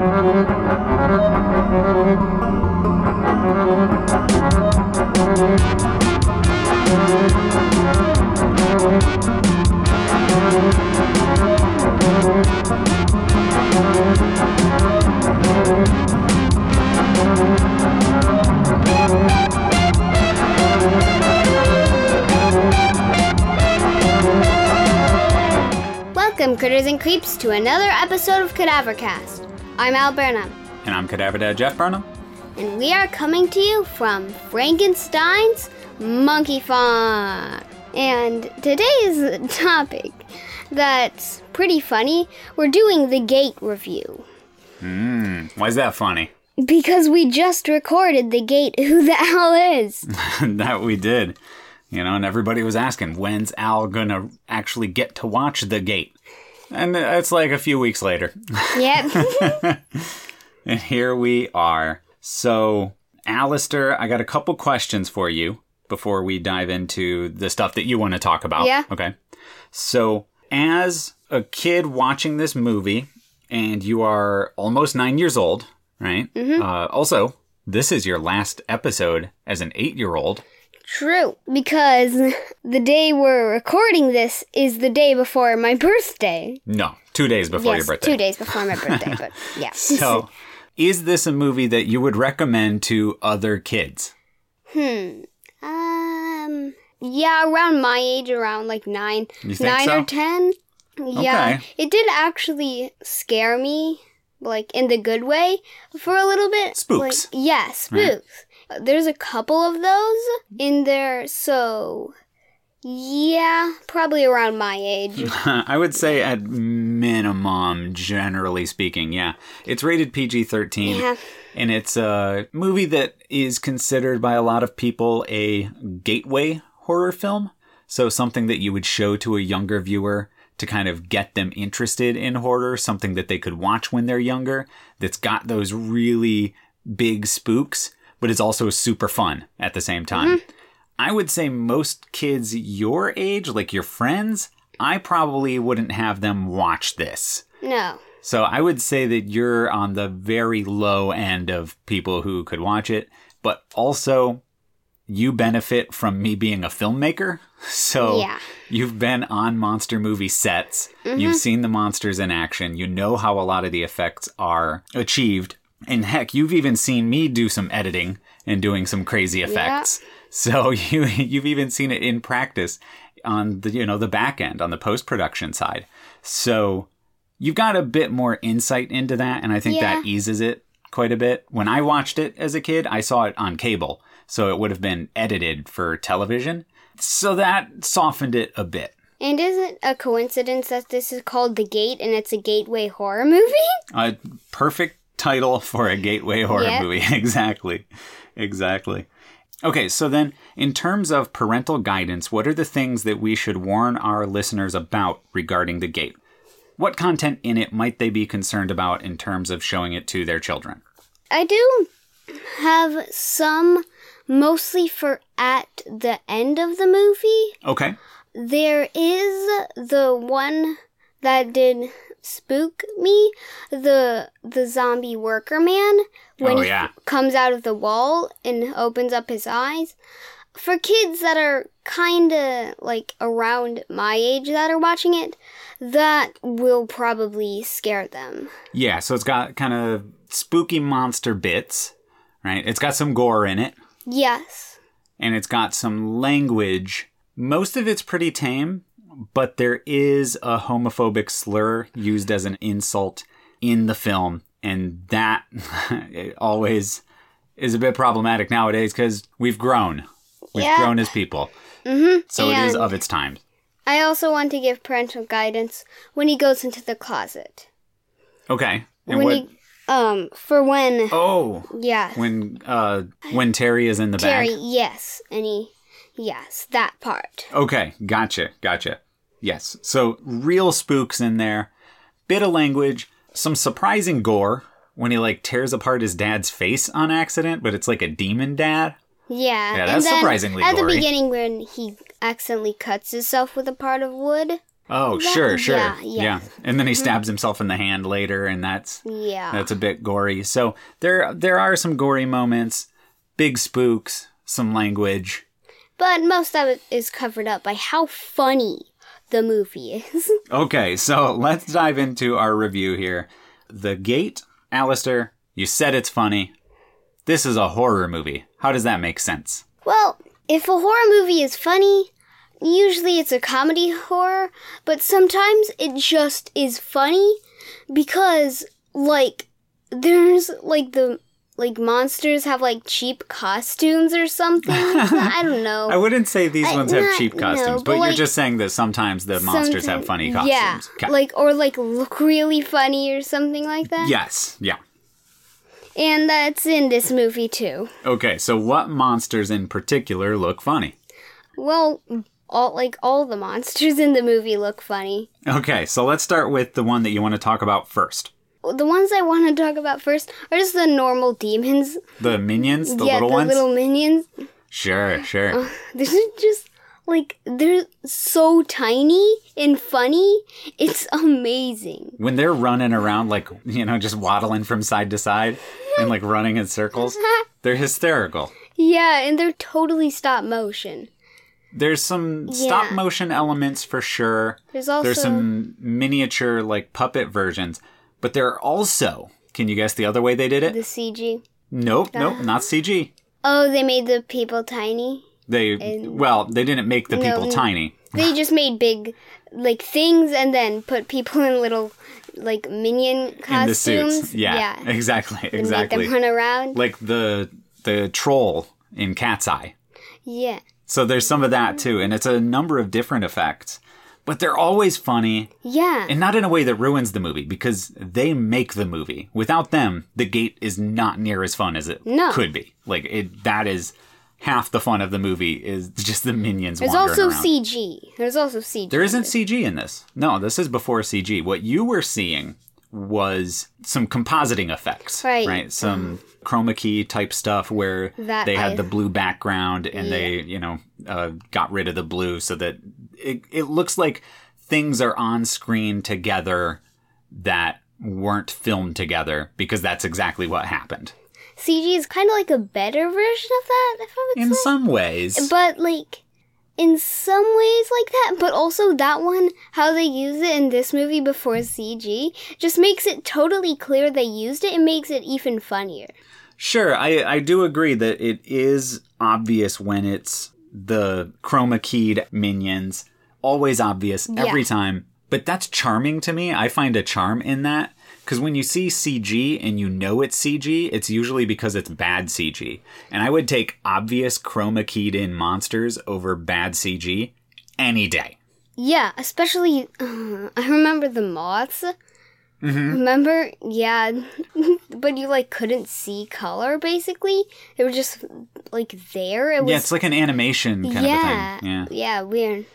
Thank Creeps, to another episode of Cadavercast. I'm Al Burnham, And I'm Cadaver Dad Jeff Burnham. and we are coming to you from Frankenstein's Monkey Farm. And today's topic that's pretty funny, we're doing the gate review. Hmm, why is that funny? Because we just recorded the gate Who the Hell Is. that we did. You know, and everybody was asking, when's Al gonna actually get to watch The Gate? And it's like a few weeks later. yep. And here we are. So, Alistair, I got a couple questions for you before we dive into the stuff that you want to talk about. Yeah. Okay. So, as a kid watching this movie, and you are almost nine years old, right? Mm-hmm. Uh, also, this is your last episode as an eight year old. True, because the day we're recording this is the day before my birthday. No, two days before yes, your birthday. two days before my birthday, but yeah. So, is this a movie that you would recommend to other kids? Hmm. Um, yeah, around my age, around like nine, nine so? or ten. Yeah, Okay. it did actually scare me, like in the good way, for a little bit. Spooks. Like, yeah, spooks. There's a couple of those mm-hmm. in there, so yeah, probably around my age. I would say at minimum, generally speaking, yeah. It's rated PG 13. Yeah. And it's a movie that is considered by a lot of people a gateway horror film. So something that you would show to a younger viewer to kind of get them interested in horror, something that they could watch when they're younger, that's got those really big spooks, but it's also super fun at the same time. Mm-hmm. I would say most kids your age, like your friends, I probably wouldn't have them watch this. No. So I would say that you're on the very low end of people who could watch it, but also you benefit from me being a filmmaker. So Yeah. you've been on monster movie sets, you've mm-hmm. seen the monsters in action, you know how a lot of the effects are achieved. And heck, you've even seen me do some editing and doing some crazy effects. So you you've even seen it in practice on the you know the back end on the post production side. So you've got a bit more insight into that and I think that eases it quite a bit. When I watched it as a kid, I saw it on cable, so it would have been edited for television. So that softened it a bit. And is it a coincidence that this is called The Gate and it's a gateway horror movie? A perfect title for a gateway horror Yep. movie. exactly. Exactly. Okay, so then in terms of parental guidance, what are the things that we should warn our listeners about regarding the gate? What content in it might they be concerned about in terms of showing it to their children? I do have some, mostly for at the end of the movie. Okay. There is the one that did spook me, the the zombie worker man when Oh, he comes out of the wall and opens up his eyes. For kids that are kind of like around my age that are watching it, that will probably scare them. Yeah, so it's got kind of spooky monster bits, right? It's got some gore in it, Yes. and it's got some language. Most of it's pretty tame, but there is a homophobic slur used as an insult in the film, and that always is a bit problematic nowadays because we've grown. We've Yeah. grown as people. Mm-hmm. So it is of its time. I also want to give parental guidance when he goes into the closet. Okay. And when what? he um for when oh, yeah. when uh when Terry is in the Terry, bag. Terry, yes. And he yes, that part. Okay, gotcha, gotcha. Yes, so real spooks in there, bit of language, some surprising gore when he like tears apart his dad's face on accident, but it's like a demon dad. Yeah. Yeah, and that's surprisingly At gory. the beginning when he accidentally cuts himself with a part of wood. Oh, sure, sure. yeah, yeah. And then he mm-hmm. stabs himself in the hand later and that's Yeah. that's a bit gory. So there there are some gory moments, big spooks, some language. but most of it is covered up by how funny the movie is. Okay, so let's dive into our review here. The Gate, Alistair, you said it's funny. This is a horror movie. How does that make sense? well, if a horror movie is funny, usually it's a comedy horror, but sometimes it just is funny because, like, there's like the like monsters have like cheap costumes or something. I don't know. I wouldn't say these I- ones have not- cheap no, costumes, but but, you're just saying that sometimes the monsters have funny costumes. Yeah, Okay. like or like look really funny or something like that. yes, yeah. And that's in this movie too. Okay, so what monsters in particular look funny? Well, all like all the monsters in the movie look funny. Okay, so let's start with the one that you want to talk about first. The ones I want to talk about first are just the normal demons. The minions, the yeah, little the ones? little minions. Sure, sure. Uh, this is just like they're so tiny and funny. It's amazing. when they're running around like you know just waddling from side to side and like running in circles they're hysterical Yeah, and they're totally stop motion. there's some stop motion elements for sure There's also there's some miniature like puppet versions but there are also can you guess the other way they did it the CG. nope ah. nope not cg Oh, they made the people tiny. they well they didn't make the people they- tiny They just made big like things and then put people in little like minion costumes. in the suits yeah, yeah. exactly And make exactly them run around. like the the troll in cat's eye yeah. So there's some of that too, and it's a number of different effects. But they're always funny, Yeah. and not in a way that ruins the movie, because they make the movie. Without them, the gate is not near as fun as it No. could be. Like it that is half the fun of the movie is just the minions There's also around. CG. There's also CG. There isn't CG in this. No, this is before CG. What you were seeing was some compositing effects, Right. Right, some chroma key type stuff where That they had I- the blue background and they, you know, uh, got rid of the blue so that it it looks like things are on screen together that weren't filmed together because that's exactly what happened. CG is kind of like a better version of that, if I would say In say. some ways, But like in some ways like that, but also that one how they use it in this movie before CG just makes it totally clear they used it and makes it even funnier. Sure, I, I do agree that it is obvious when it's the chroma keyed minions. Always obvious every time. But that's charming to me. I find a charm in that. Because when you see CG and you know it's CG, it's usually because it's bad CG. And I would take obvious chroma keyed in monsters over bad CG any day. Yeah, especially uh, I remember the moths. Mm-hmm. Remember? Yeah, but you like couldn't see color basically. They were just like there. It was yeah, it's like an animation kind yeah, of a thing. Yeah. yeah, weird.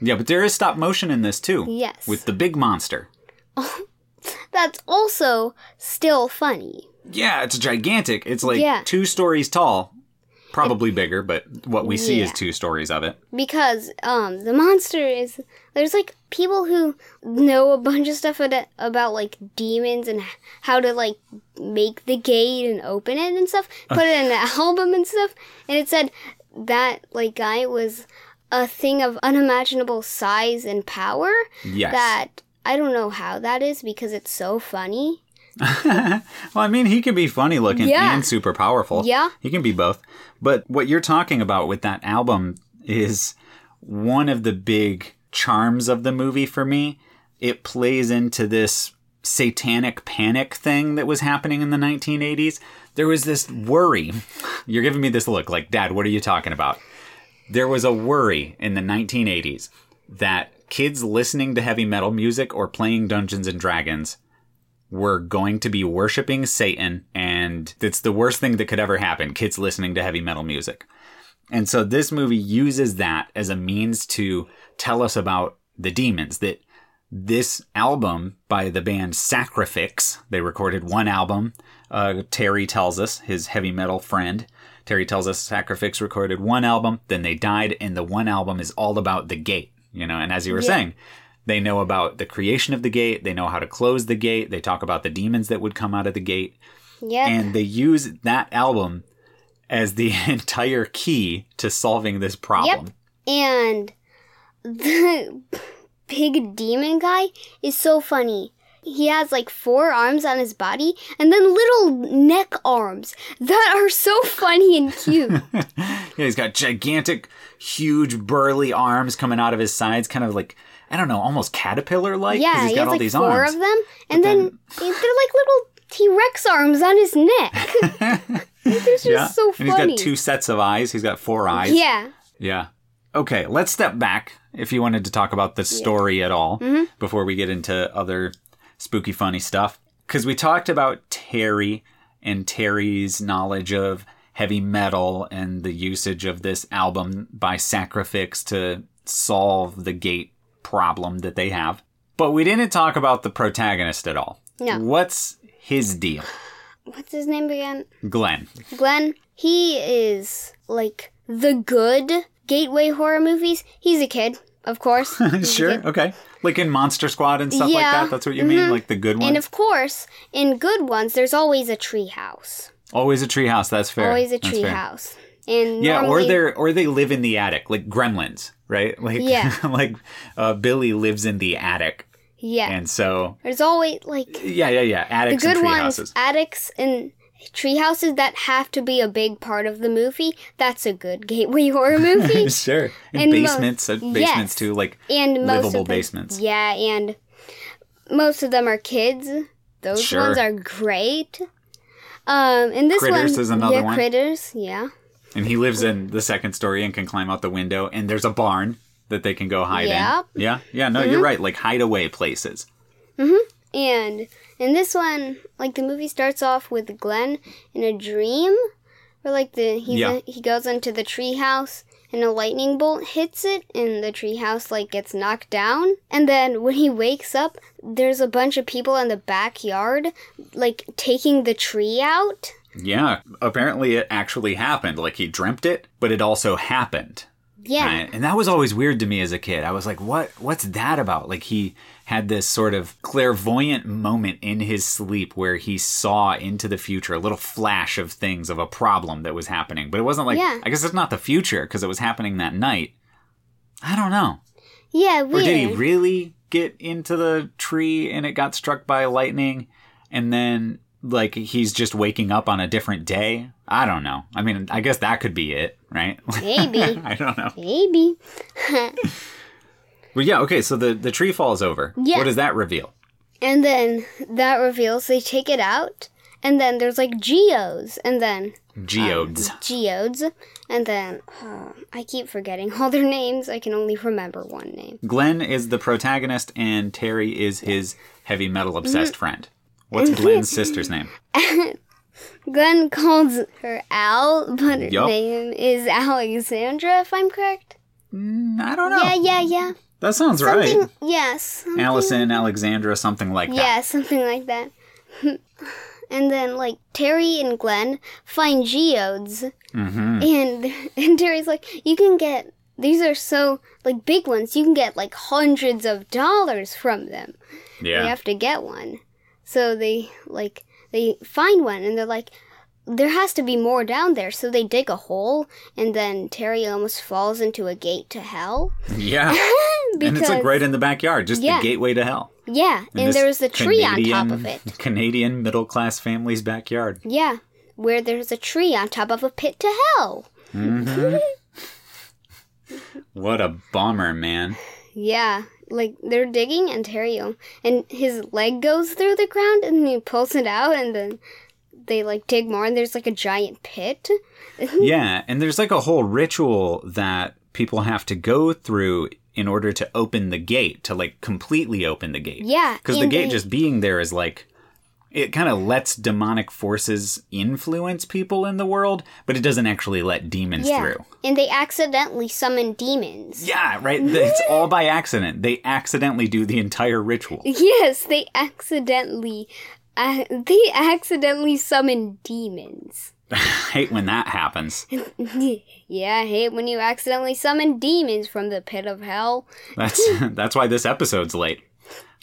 Yeah, but there is stop motion in this too. Yes. With the big monster. That's also still funny. Yeah, it's gigantic. It's like Yeah. two stories tall. Probably bigger, but what we see is two stories of it. because um the monster is there's like people who know a bunch of stuff about, about like demons and how to like make the gate and open it and stuff put it in an album and stuff and it said that like guy was a thing of unimaginable size and power Yes. that i don't know how that is because it's so funny Well, I mean, he can be funny looking Yeah. and super powerful. Yeah. He can be both. But what you're talking about with that album is one of the big charms of the movie for me. It plays into this satanic panic thing that was happening in the 1980s. There was this worry. You're giving me this look like, Dad, what are you talking about? There was a worry in the 1980s that kids listening to heavy metal music or playing Dungeons and Dragons were going to be worshiping Satan, and it's the worst thing that could ever happen kids listening to heavy metal music. And so this movie uses that as a means to tell us about the demons that this album by the band Sacrifix, they recorded one album. Uh, Terry tells us, his heavy metal friend, Terry tells us Sacrifix recorded one album, then they died, and the one album is all about the gate, you know. And as you were saying, They know about the creation of the gate. They know how to close the gate. They talk about the demons that would come out of the gate. Yep. And they use that album as the entire key to solving this problem. Yep. And the big demon guy is so funny. He has like four arms on his body and then little neck arms that are so funny and cute. Yeah, he's got gigantic, huge, burly arms coming out of his sides, kind of like, I don't know, almost caterpillar like. yeah, he's he got has all like these four arms. of them, and then, then- they're like little T Rex arms on his neck. Just yeah. so and he's got two sets of eyes. He's got four eyes. yeah, Yeah. Okay, let's step back if you wanted to talk about the story at all Mm-hmm. before we get into other spooky, funny stuff. Because we talked about Terry and Terry's knowledge of heavy metal and the usage of this album by Sacrifix to solve the gate problem that they have. But we didn't talk about the protagonist at all. No. What's his deal? what's his name again? Glenn. Glenn. He is like the good gateway horror movies. He's a kid, of course. Sure, okay. Like in Monster Squad and stuff like that. That's what you mean? Like the good ones? And of course, in good ones, there's always a tree house. Always a treehouse. That's fair. Always a That's tree house. And Yeah, normally, or they're or they live in the attic, like gremlins, right? Like Yeah. like uh, Billy lives in the attic, yeah. and so there's always like yeah, yeah, yeah, the attics good and tree ones, houses. attics and tree houses that have to be a big part of the movie. That's a good gateway horror movie. sure, and, And basements, uh, most- basements yes. too, like and livable them, basements. Yeah, and most of them are kids. Those Sure. ones are great. Um, and this Critters one, is another yeah, one. critters, yeah, And he lives in the second story and can climb out the window. And there's a barn that they can go hide Yep. Mm-hmm. in. Yeah, yeah, no, you're right. Like hideaway places. Mm-hmm. And in this one, like the movie starts off with Glenn in a dream, where like the he's Yeah. he goes into the treehouse and a lightning bolt hits it, and the treehouse like gets knocked down. And then when he wakes up, there's a bunch of people in the backyard, like taking the tree out. Yeah, apparently it actually happened. Like he dreamt it, but it also happened. Yeah. Right? And that was always weird to me as a kid. I was like, what what's that about? Like he had this sort of clairvoyant moment in his sleep where he saw into the future, a little flash of things of a problem that was happening. But it wasn't like Yeah. I guess it's not the future because it was happening that night. I don't know. Yeah, weird. Or did he really get into the tree and it got struck by lightning and then like he's just waking up on a different day? I don't know. I mean, I guess that could be it, right? Maybe. I don't know. Maybe. Well, yeah, okay, so the, the tree falls over. Yeah. What does that reveal? And then that reveals they take it out, and then there's like geodes, and then Geodes. geodes, and then uh, I keep forgetting all their names. I can only remember one name. Glenn is the protagonist, and Terry is his heavy metal Mm-hmm. obsessed friend. What's Glenn's sister's name? Glenn calls her Al, but her Yup. name is Alexandra, if I'm correct. Mm, I don't know. Yeah, yeah, yeah. That sounds Something, right. yes. something- Allison, Alexandra, something like that. Yeah, something like that. and then like Terry and Glenn find geodes, Mm-hmm. and and Terry's like, you can get these are so like big ones. You can get like hundreds of dollars from them. Yeah. You have to get one. So they like they find one, and they're like. There has to be more down there, so they dig a hole, and then Terry almost falls into a gate to hell. Yeah. because, and it's like right in the backyard, just Yeah. the gateway to hell. yeah, and this there's a tree on top of it. Canadian middle class family's backyard. Yeah, where there's a tree on top of a pit to hell. Mm-hmm. What a bummer, man. Yeah, like they're digging Terry, and his leg goes through the ground and he pulls it out, and then they like dig more, and there's like a giant pit. Yeah, and there's like a whole ritual that people have to go through in order to open the gate, to like completely open the gate. Yeah, Because the gate they- just being there is like, it kind of lets demonic forces influence people in the world, but it doesn't actually let demons Yeah, through. and they accidentally summon demons. Yeah, right? It's all by accident. They accidentally do the entire ritual. Yes, they accidentally, uh, they accidentally summon demons. hate when that happens. yeah, I hate when you accidentally summon demons from the pit of hell. That's that's why this episode's late.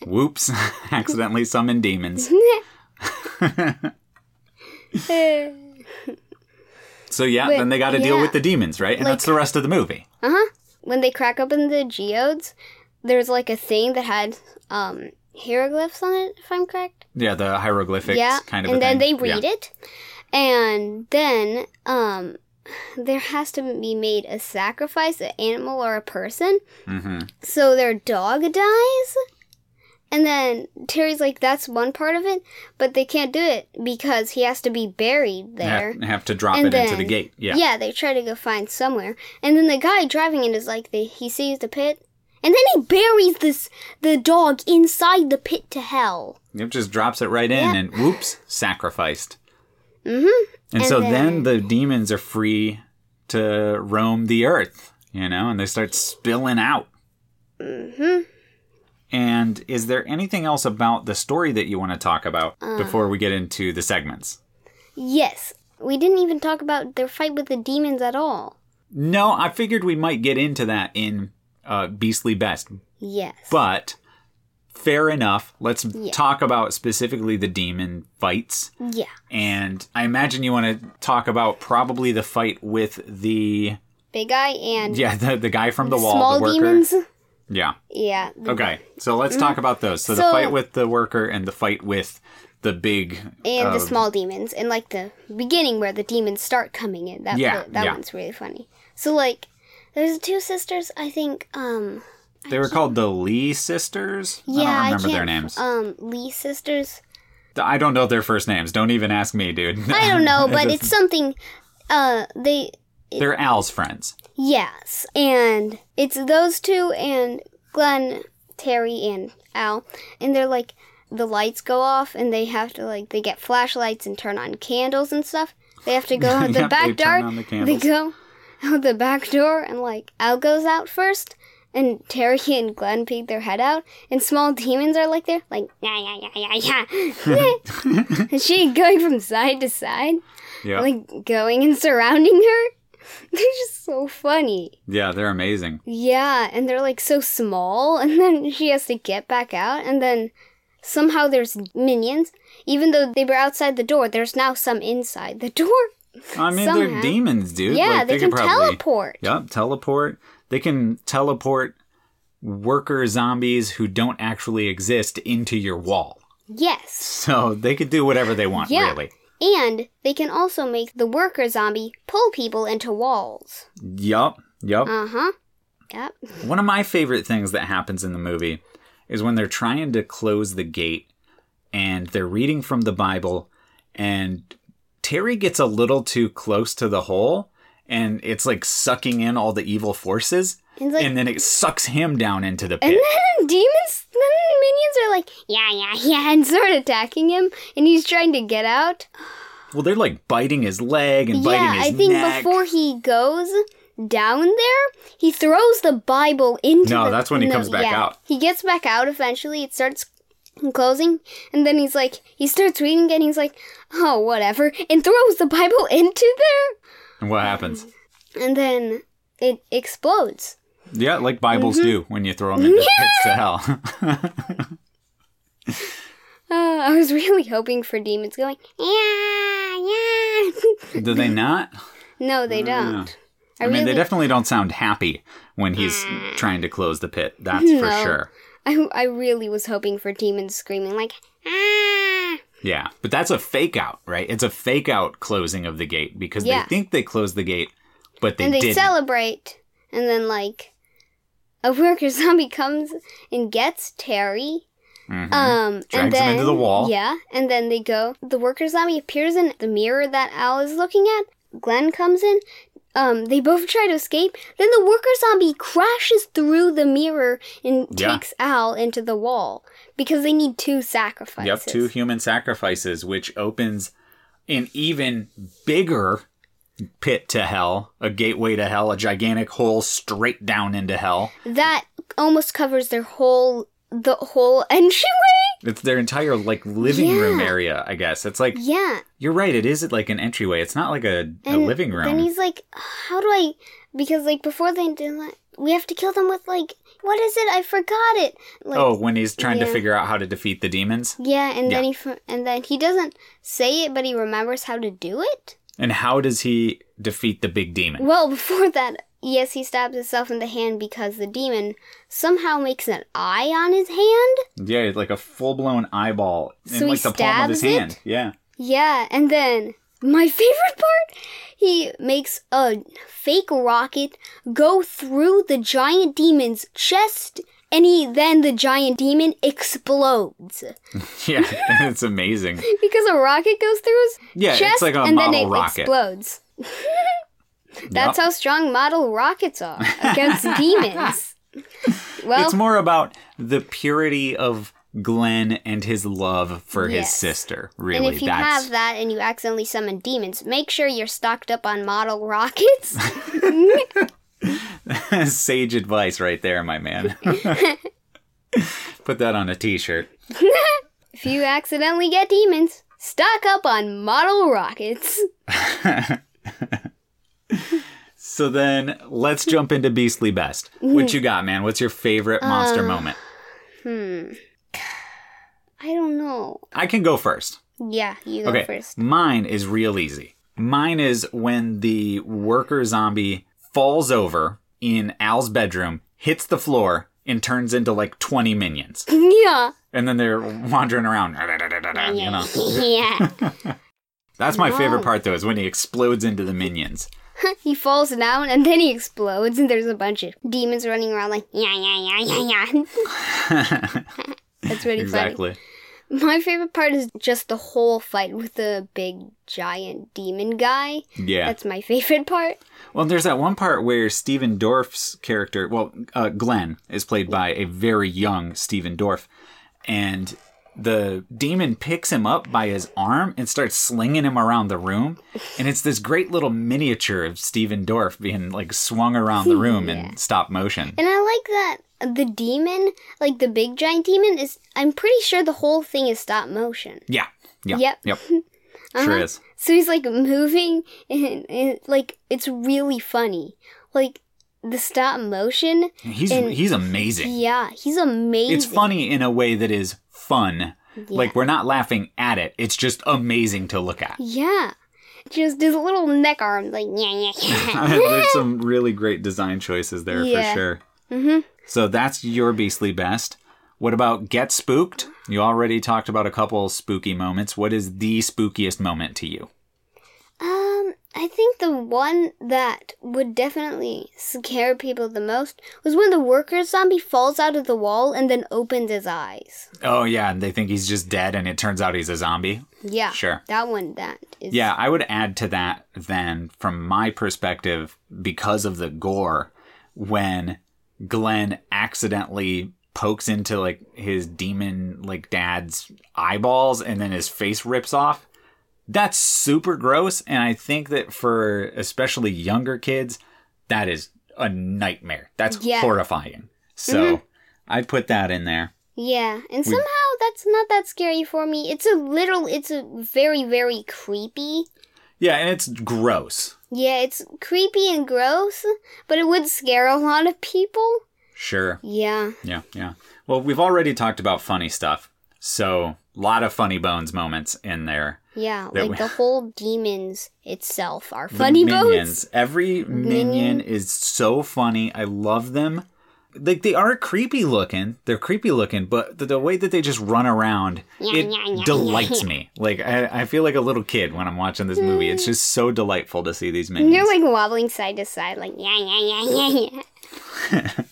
Whoops, accidentally summoned demons. So yeah, But, then they got to deal with the demons, right? And that's the rest of the movie. Uh huh. When they crack open the geodes, there's like a thing that had um hieroglyphs on it, if I'm correct. Yeah, the hieroglyphics yeah. kind of. and then thing. they read Yeah. it, and then um there has to be made a sacrifice, an animal or a person. Mhm. So their dog dies. And then Terry's like, that's one part of it, but they can't do it because he has to be buried there. have, have to drop And it into the gate. Yeah. Yeah, they try to go find somewhere, and then the guy driving it is like, they, he sees the pit, and then he buries this the dog inside the pit to hell. It just drops it right in, Yeah. and whoops, sacrificed. Mm-hmm. And, And so then, then- the demons are free to roam the earth, you know, and they start spilling out. Mm-hmm. And is there anything else about the story that you want to talk about Uh. before we get into the segments? Yes, we didn't even talk about their fight with the demons at all. No, I figured we might get into that in uh, Beastly Best, Yes. but fair enough. Let's Yeah. talk about specifically the demon fights. yeah. And I imagine you want to talk about probably the fight with the Big guy and yeah the, the guy from the wall, small the worker. demons. Yeah. Yeah. Okay. So let's talk about those. So, the So- fight with the worker and the fight with the big And uh, the small demons, and like the beginning where the demons start coming in. That Yeah, that yeah. one's really funny. So like, there's two sisters. I think. Um. They were called the Lee sisters. Yeah, I don't remember can't. their names. Um, Lee sisters. I don't know their first names. Don't even ask me, dude. I don't know, but it's something. Uh, they They're Al's friends. yes, and it's those two and Glenn, Terry, and Al, and they're like the lights go off, and they have to like they get flashlights and turn on candles and stuff. They have to go out the Yep, back they door. the they go out the back door, and like Al goes out first. And Terry and Glenn peek their head out, and small demons are like there, like yeah yeah yeah yeah yeah, and she going from side to side Yeah. like going and surrounding her. They're just so funny. yeah, they're amazing. Yeah, and they're like so small, and then she has to get back out, and then somehow there's minions. Even though they were outside the door, there's now some inside the door. I mean, they're demons, dude. yeah, Like, they, can could probably, teleport. Yep, teleport. They can teleport worker zombies who don't actually exist into your wall. Yes. So they could do whatever they want, Yeah. really. And they can also make the worker zombie pull people into walls. Yup, yup. Uh huh. Yep. One of my favorite things that happens in the movie is when they're trying to close the gate and they're reading from the Bible and Terry gets a little too close to the hole and it's like sucking in all the evil forces like, and then it sucks him down into the pit. And then demons, then minions are like, yeah, yeah, yeah, and start attacking him, and he's trying to get out. Well, they're like biting his leg and biting yeah, his neck. I think neck. before he goes down there, he throws the Bible into. No, the- that's when he no, comes back yeah. out. He gets back out eventually. It starts closing, and then he's like, he starts reading and He's like, oh, whatever, and throws the Bible into there, and what happens? and then it explodes. Yeah, like Bibles Mm-hmm. do when you throw them into the pits to hell. Uh, I was really hoping for demons going, yeah, yeah. do they not? no, they don't. I, mean, they definitely don't sound happy when he's trying to close the pit. That's for sure. I, I really was hoping for demons screaming like, ah. Yeah, but that's a fake out, right? It's a fake out closing of the gate because Yeah. they think they closed the gate, but they and they didn't. celebrate, and then like a worker zombie comes and gets Terry. Mhm. Um, Drags and him then into the wall. Yeah, and then they go. The worker zombie appears in the mirror that Al is looking at. Glenn comes in. Um, they both try to escape. Then the worker zombie crashes through the mirror and Yeah. takes Al into the wall because they need two sacrifices. Yep, two human sacrifices, which opens an even bigger pit to hell, a gateway to hell, a gigantic hole straight down into hell. that almost covers their whole the whole entryway. It's their entire like living room area, I guess. It's like Yeah. you're right, it is like an entryway. It's not like a, a living room. Then he's like, how do I? Because like before they do that, we have to kill them with like what is it? I forgot it. Like, oh, when he's trying to figure out how to defeat the demons? Yeah, and then he and then he doesn't say it, but he remembers how to do it. And how does he defeat the big demon? Well, before that, yes, he stabs himself in the hand because the demon somehow makes an eye on his hand. Yeah, like a full blown eyeball in So like the palm of his it? hand. Yeah. Yeah, and then my favorite part, he makes a fake rocket go through the giant demon's chest, and he then the giant demon explodes Yeah, it's amazing. because a rocket goes through his Yeah, it's like a and then model it rocket. explodes. That's Yup. how strong model rockets are against demons. Well, It's more about the purity of Glenn and his love for his Yes. sister. and if you that's have that and you accidentally summon demons, make sure you're stocked up on model rockets. sage advice right there, my man. Put that on a t-shirt. if you accidentally get demons, stock up on model rockets. So then let's jump into Beastly Best. What you got, man? What's your favorite Uh, monster moment? Hmm. I don't know. I can go first. Yeah, you go Okay. first. Mine is real easy. Mine is when the worker zombie falls over in Al's bedroom, hits the floor, and turns into like 20 minions. Yeah. And then they're wandering around. You know. Yeah. That's my favorite part though, is when he explodes into the minions. he falls down and then he explodes and there's a bunch of demons running around like yeah yeah yeah yeah yeah. That's really funny. exactly. My favorite part is just the whole fight with the big giant demon guy. Yeah. That's my favorite part. Well, there's that one part where Stephen Dorff's character, well, uh, Glenn, is played by a very young Stephen Dorff, and the demon picks him up by his arm and starts slinging him around the room, and it's this great little miniature of Stephen Dorff being like swung around the room in stop motion. And I like that the demon, like the big giant demon, is. I'm pretty sure the whole thing is stop motion. Yeah, yeah, Yep. yep, sure is. So he's like moving, and, and like it's really funny. Like the stop motion. He's And- he's amazing. Yeah, he's amazing. It's funny in a way that is fun. Like we're not laughing at it. It's just amazing to look at. Yeah, just his little neck arms, like yeah, yeah, yeah. There's some really great design choices there Yeah. for sure. Mm-hmm. So that's your beastly best. What about Get Spooked? You already talked about a couple spooky moments. What is the spookiest moment to you? Um, I think the one that would definitely scare people the most was when the worker zombie falls out of the wall and then opens his eyes. Oh yeah, and they think he's just dead, and it turns out he's a zombie. Yeah, Sure. That one, that is. Yeah, I would add to that then, from my perspective, because of the gore, when Glenn accidentally pokes into like his demon like dad's eyeballs and then his face rips off. That's super gross, and I think that for especially younger kids, that is a nightmare. That's Yeah. horrifying. So mm-hmm. I'd put that in there. Yeah, and somehow that's not that scary for me. It's a little, it's a very, very creepy. Yeah, and it's gross. Yeah, it's creepy and gross, but it would scare a lot of people. Sure. Yeah. Yeah, yeah. Well, we've already talked about funny stuff. So, a lot of funny bones moments in there. Yeah, like we- the whole demons itself are The funny minions. bones. Every minion is so funny. I love them. Like they are creepy looking. They're creepy looking, but the, the way that they just run around, Yeah, it yeah, yeah, delights me. Like I, I feel like a little kid when I'm watching this movie. It's just so delightful to see these minions. You're like wobbling side to side, like yeah, yeah, yeah, yeah, yeah.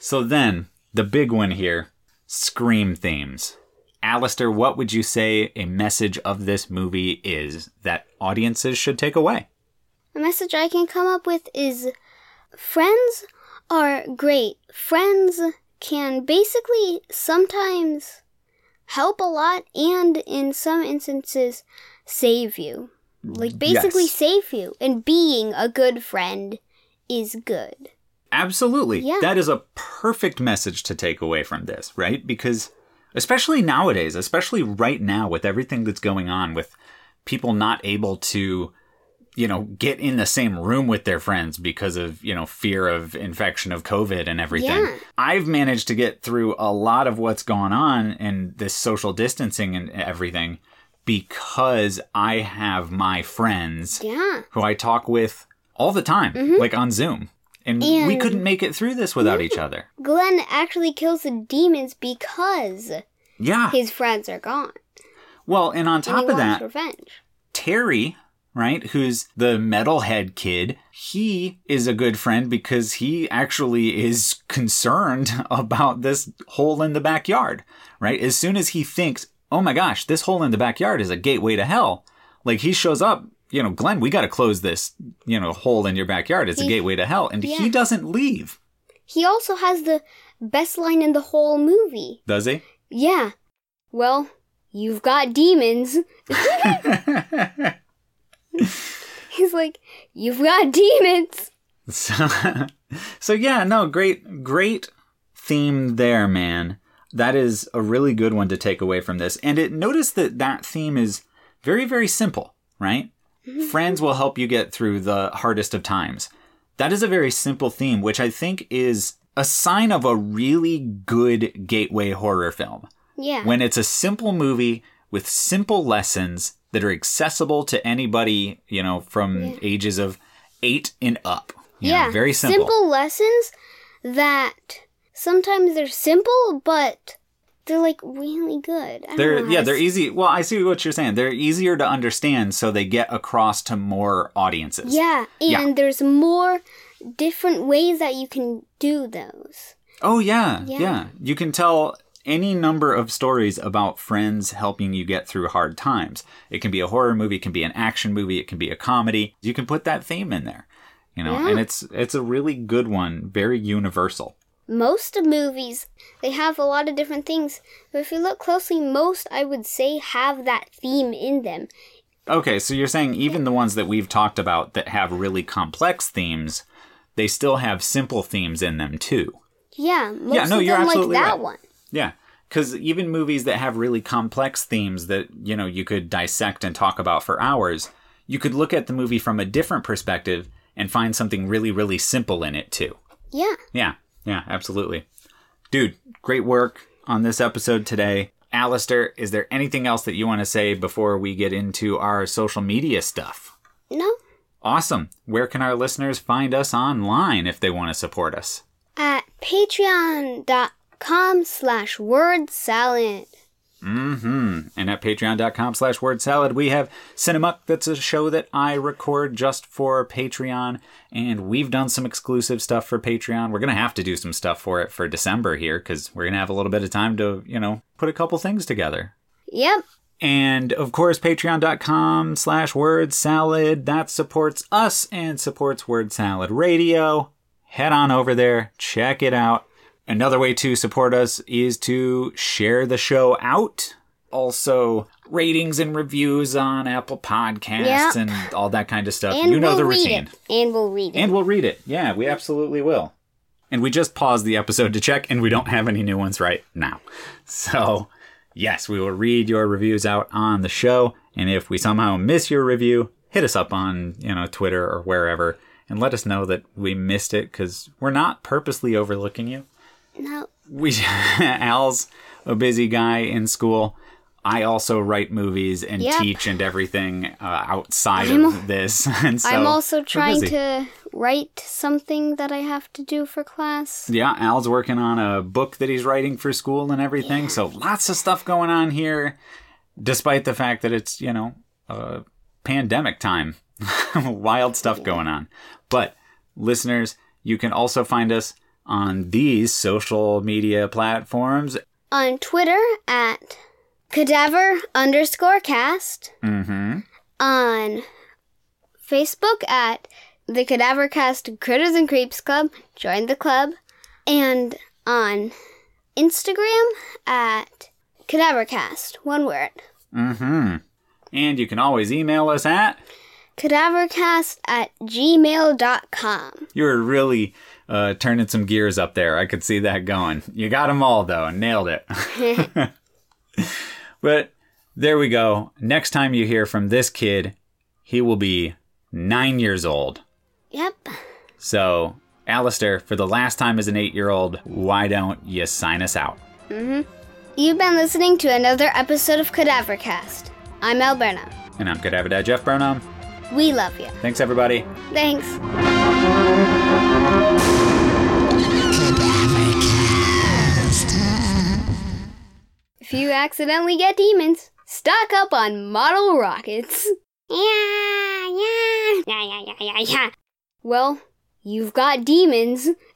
So then, the big one here Scream themes. Alistair, what would you say a message of this movie is that audiences should take away? The message I can come up with is friends are great. Friends can basically sometimes help a lot and in some instances save you. Like basically Yes. save you. And being a good friend is good. Absolutely. Yeah. That is a perfect message to take away from this, right? Because especially nowadays, especially right now with everything that's going on with people not able to, you know, get in the same room with their friends because of, you know, fear of infection of COVID and everything. Yeah. I've managed to get through a lot of what's gone on and this social distancing and everything because I have my friends Yeah. who I talk with all the time, mm-hmm. like on Zoom. And, we couldn't make it through this without each other. Glenn actually kills the demons because Yeah. his friends are gone. Well, and on And top of wants that, revenge. Terry, right, who's the metalhead kid, he is a good friend because he actually is concerned about this hole in the backyard, right? As soon as he thinks, oh my gosh, this hole in the backyard is a gateway to hell, like he shows up, you know, Glenn, we got to close this, you know, hole in your backyard. It's a gateway to hell. And he doesn't leave, He also has the best line in the whole movie. does he? Yeah. Well, you've got demons. He's like, you've got demons. So, so yeah, no, great, great theme there, man. That is a really good one to take away from this. And it notice that that theme is very, very simple, right? Mm-hmm. Friends will help you get through the hardest of times. That is a very simple theme, which I think is a sign of a really good gateway horror film Yeah. when it's a simple movie with simple lessons that are accessible to anybody, you know, from ages of eight and up. You know, yeah. very simple. Simple lessons that sometimes they're simple, but they're like really good. They're yeah, they're easy. Well, I see what you're saying. They're easier to understand, so they get across to more audiences. Yeah, and Yeah. there's more different ways that you can do those. Oh yeah, yeah, Yeah. You can tell any number of stories about friends helping you get through hard times. It can be a horror movie, it can be an action movie, it can be a comedy. You can put that theme in there. You know, Yeah. and it's it's a really good one, very universal. Most movies, they have a lot of different things. But if you look closely, most I would say have that theme in them. Okay, so you're saying even the ones that we've talked about that have really complex themes, they still have simple themes in them too. Yeah, most Yeah, no, of you're them like that right. one. Yeah, because even movies that have really complex themes that you know you could dissect and talk about for hours, you could look at the movie from a different perspective and find something really, really simple in it too. Yeah. Yeah, yeah, absolutely. Dude, great work on this episode today. Alistair, is there anything else that you want to say before we get into our social media stuff? No? Awesome. Where can our listeners find us online if they want to support us? At patreon.com slash word salad. Mm-hmm. And at patreon.com slash word salad, we have Cinemuck. That's a show that I record just for Patreon. And we've done some exclusive stuff for Patreon. We're going to have to do some stuff for it for December here because we're going to have a little bit of time to, you know, put a couple things together. Yep. And of course, patreon.com slash word salad. That supports us and supports Word Salad Radio. Head on over there, check it out. Another way to support us is to share the show out. Also, ratings and reviews on Apple Podcasts Yeah. and all that kind of stuff. And you know we'll the read routine. it. And we'll read it. And we'll read it. Yeah, we absolutely will. And we just paused the episode to check, and we don't have any new ones right now. So, yes, we will read your reviews out on the show. And if we somehow miss your review, hit us up on, you know, Twitter or wherever and let us know that we missed it because we're not purposely overlooking you. No. We Al's a busy guy in school. I also write movies and Yep. teach and everything uh, outside I'm of this. And so I'm also trying to write something that I have to do for class. Yeah, Al's working on a book that he's writing for school and everything. So lots of stuff going on here, despite the fact that it's, you know, a pandemic time. Wild stuff going on. But listeners, you can also find us on these social media platforms. On Twitter at cadaver underscore cast. Mm-hmm. On Facebook at the Cadaver Cast Critters and Creeps Club. Join the club. And on Instagram at Cadavercast. One word. Mm-hmm. And you can always email us at Cadavercast at gmail.com. You're really uh, turning some gears up there. I could see that going. You got them all though. Nailed it. but there we go. Next time you hear from this kid, he will be nine years old. Yep. So, Alistair, for the last time as an eight year old, why don't you sign us out? hmm You've been listening to another episode of Cadavercast. I'm Al Burnham. And I'm Cadaver Dad Jeff Burnham. We love you. Thanks, everybody. Thanks. If you accidentally get demons, stock up on model rockets. Yeah, yeah, yeah, yeah, yeah, yeah, yeah. Well, you've got demons,